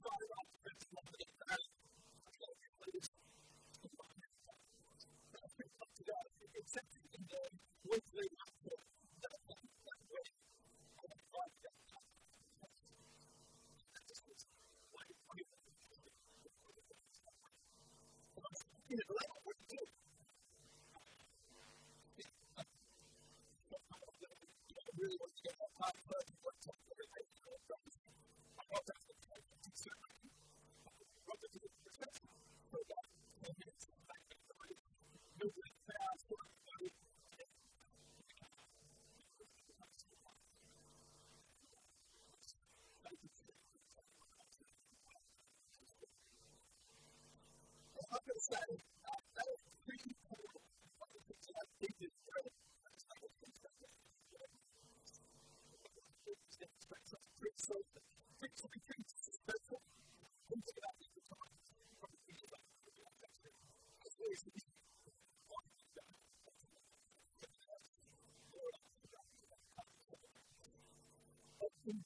started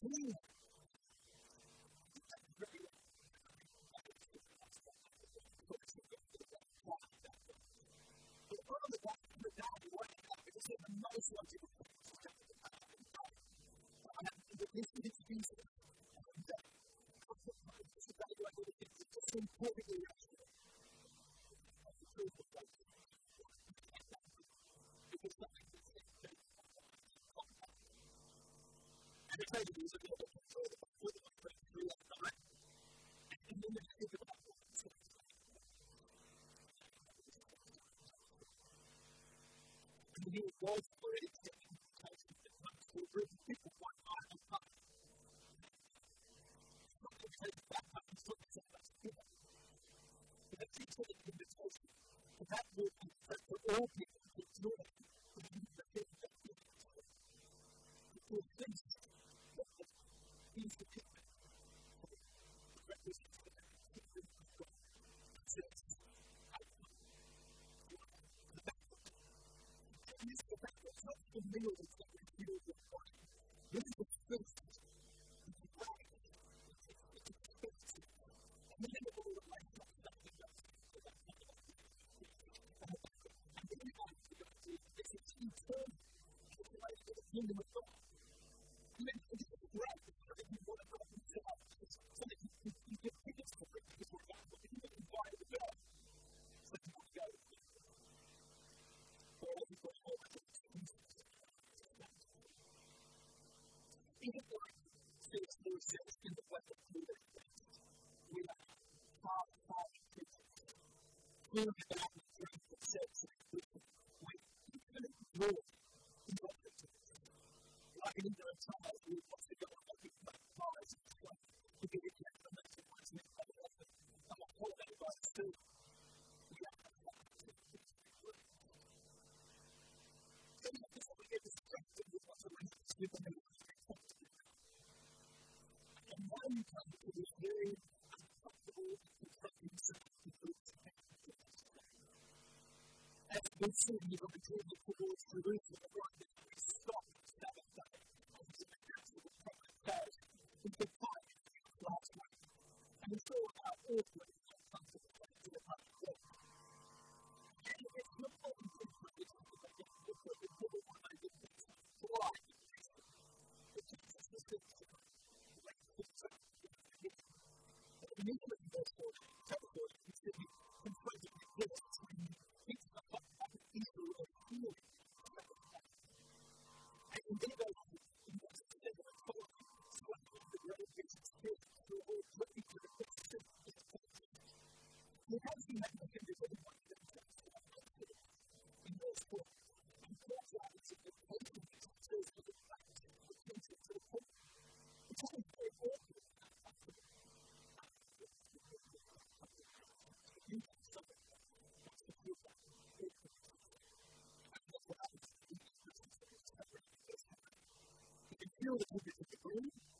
please open the door to the things that we can do. Because things that he's the king represents the of It. The. And this the the that's revealed the учебником, учебник художественный, feel that you can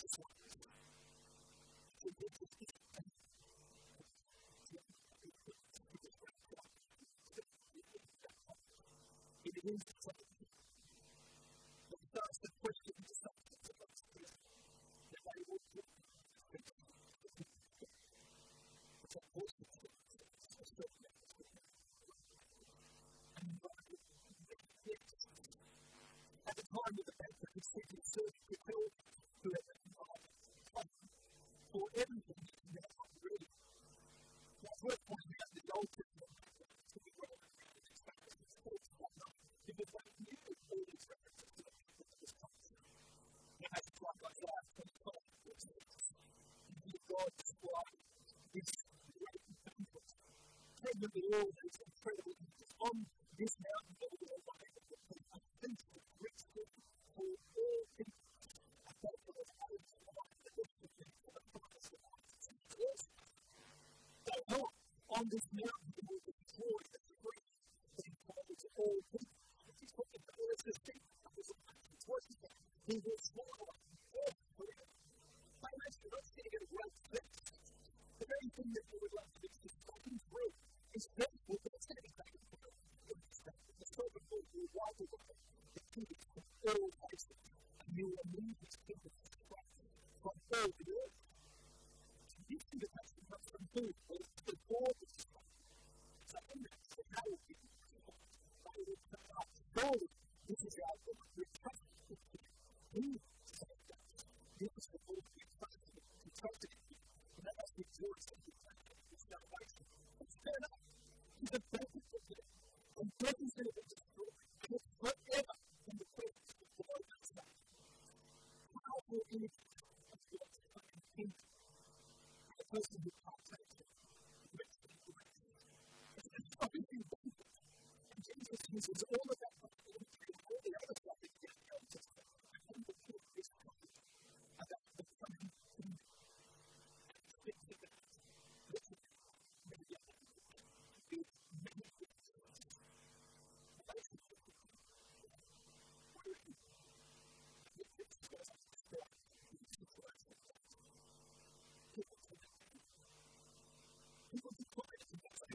just want Israel. So this is this miracle. will eat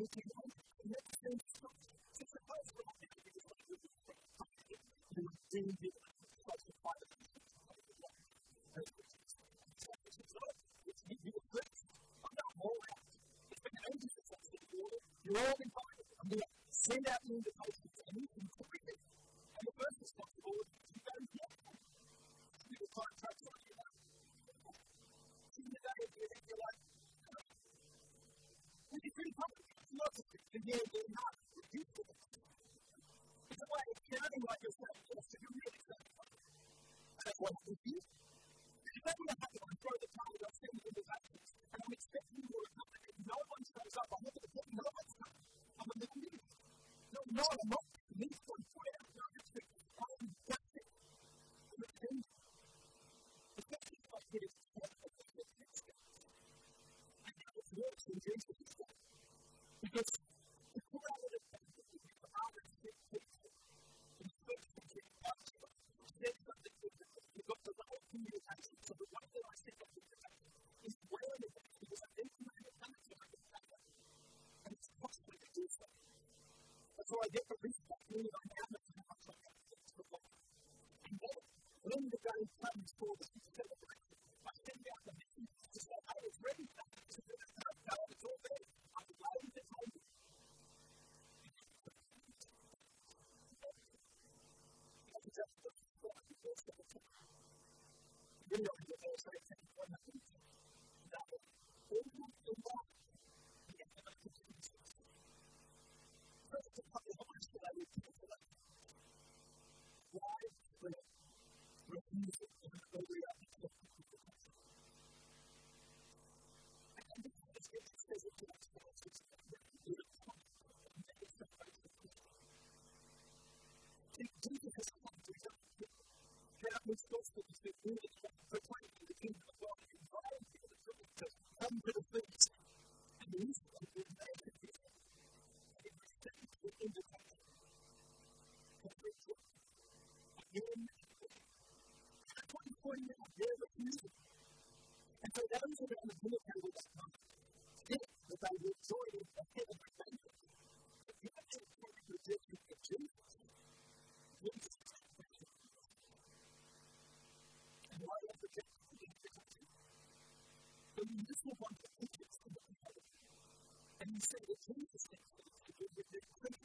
if you. want to make sense, to suppose And they did not do this. It's like counting like yourself just to do it. That's what Spirit Jesus. declares to give you victory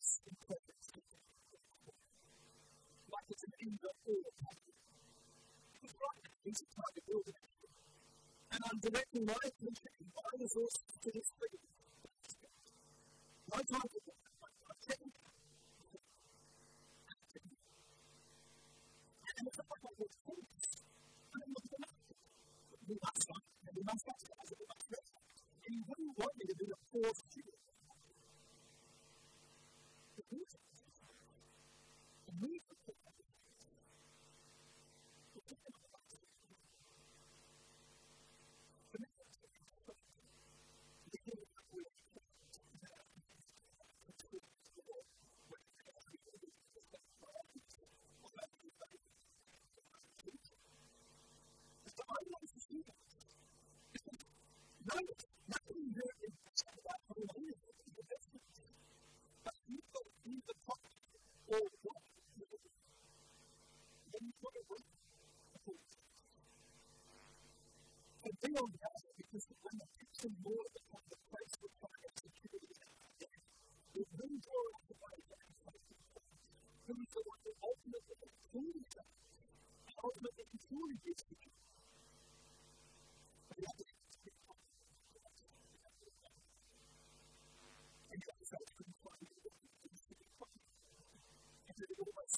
is imperfect. Life is an indoor The rock is a part of building. And I'm directing my attention, my resources to this thing. My time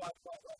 blah, blah, blah.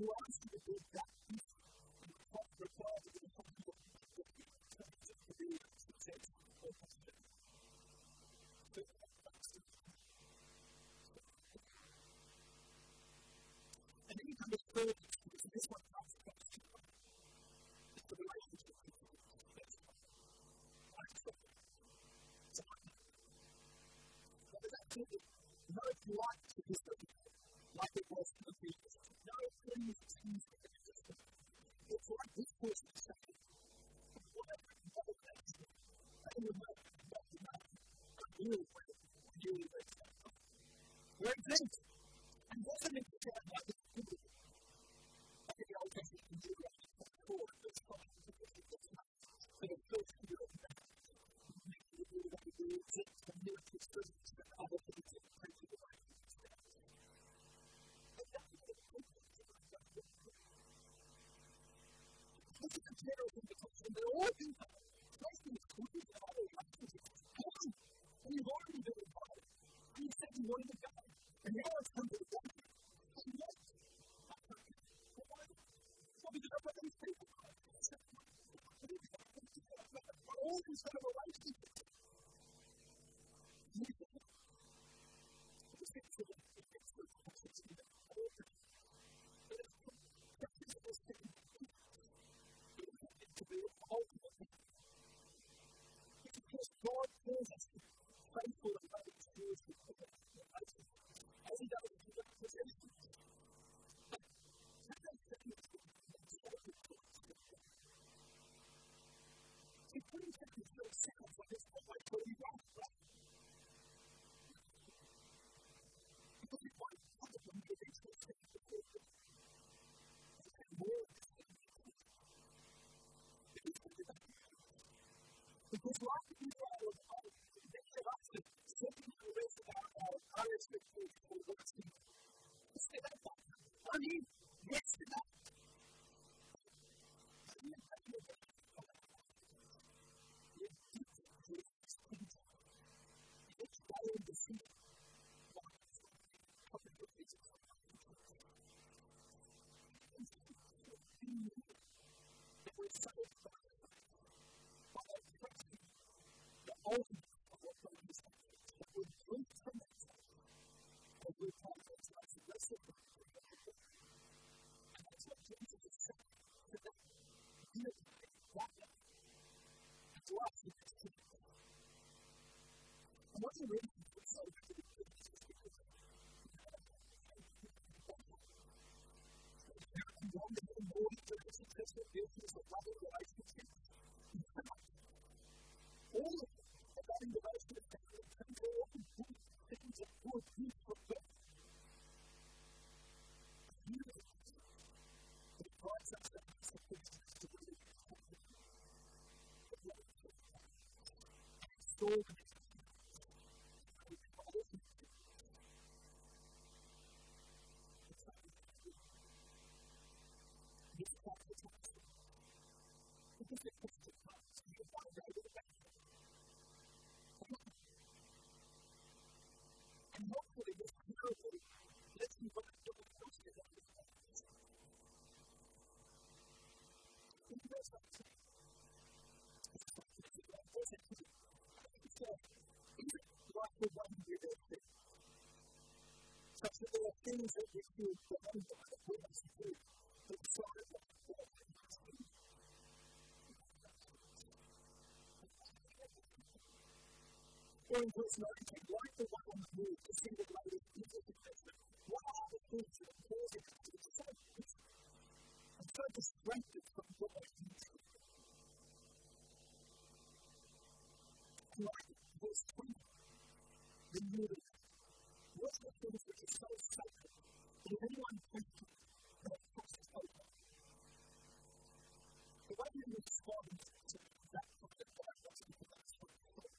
who asked you to do that piece of the. And then you come to third, which is this one the relationship between What instead of a relationship. Because Soul such that there are things that we feel beyond the witness of truth, but the sorrow of the Lord is truth. Or in verse 19, like the one on the hill, to see the light of Jesus Christ, what are the things that are causing us to be disciples? And so distracted from God and truth. Like verse 20, the unity so sacred. It is anyone Christian that puts his in. The way you respond to that sort of God wants to give what you hope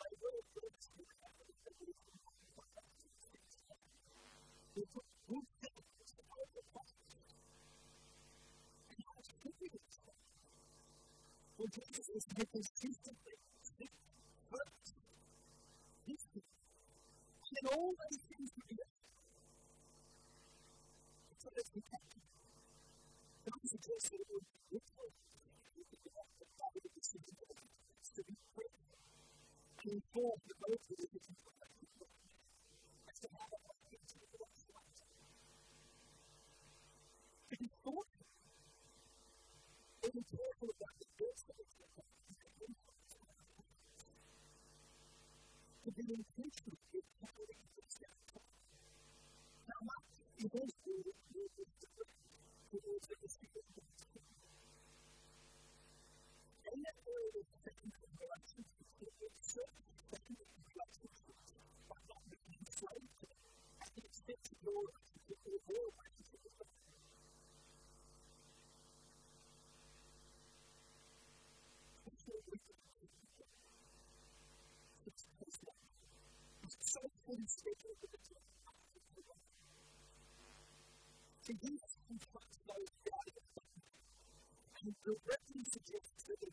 may well bring to you everything that is in your life. Because good faith is the power. And how to give you this. Well, Jesus is making consistently, first, this is, and all these to be intentional in how they present. Now, you don't to use and those values. And directly suggests that they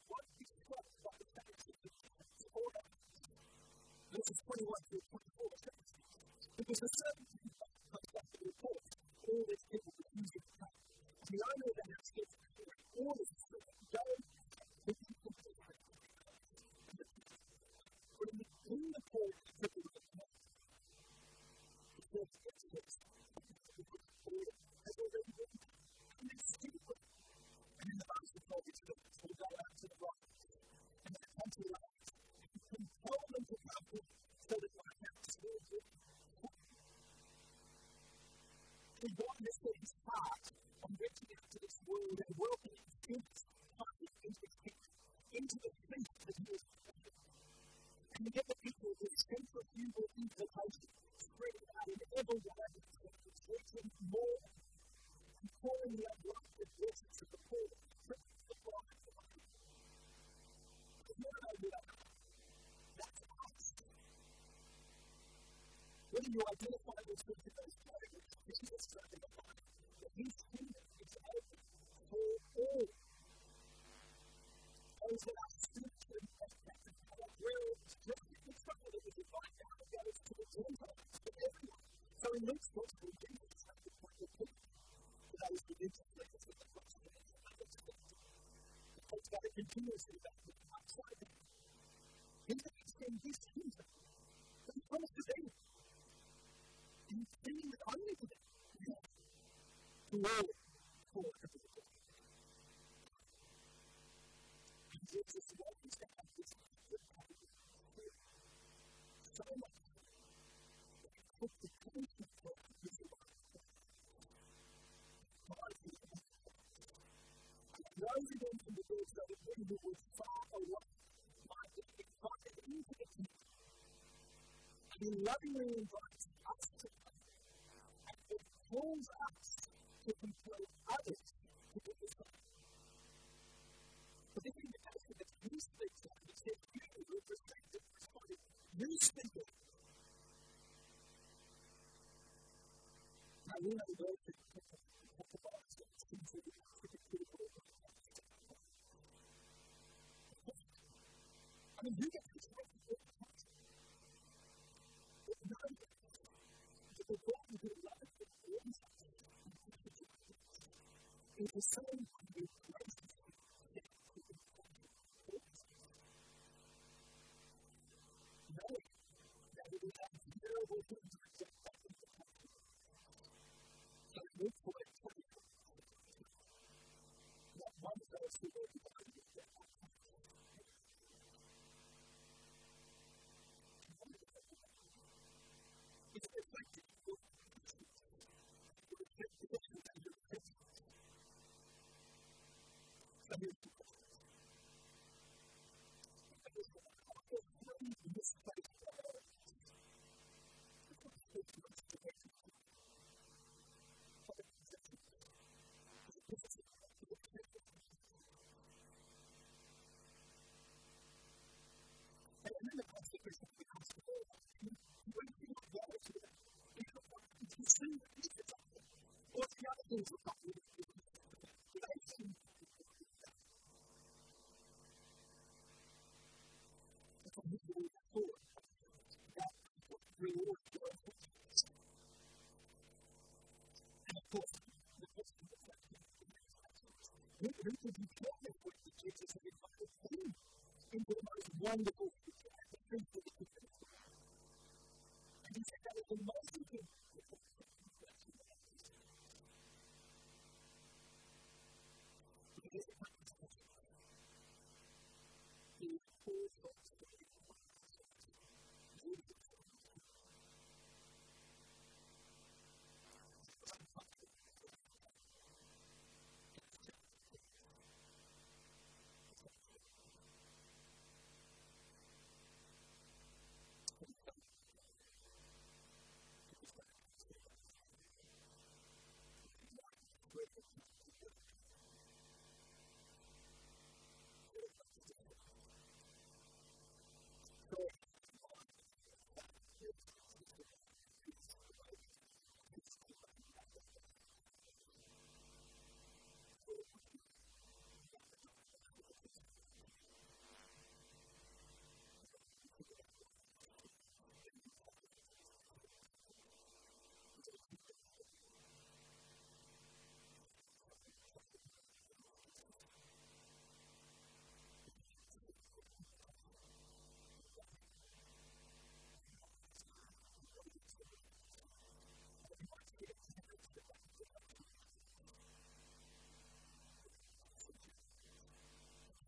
His refusal invitation springs out an ever widening more. And calling the unrighteous of the poor, stripping the blind of the That's us. Whether you identify yourself in those categories, Jesus is the Bible, that His kingdom is open for all. Those that life to the Gentiles, to everyone. So in makes those who do this have the point of view. And that is the new translation of the cross of the message of the Because God continues to that with my side. He that is in his kingdom, but he promises David. And he's standing with only for them. Yes. all for the people. Jesus walks that you will follow what God is wanting you to do. I He lovingly invites we can afford. relationship.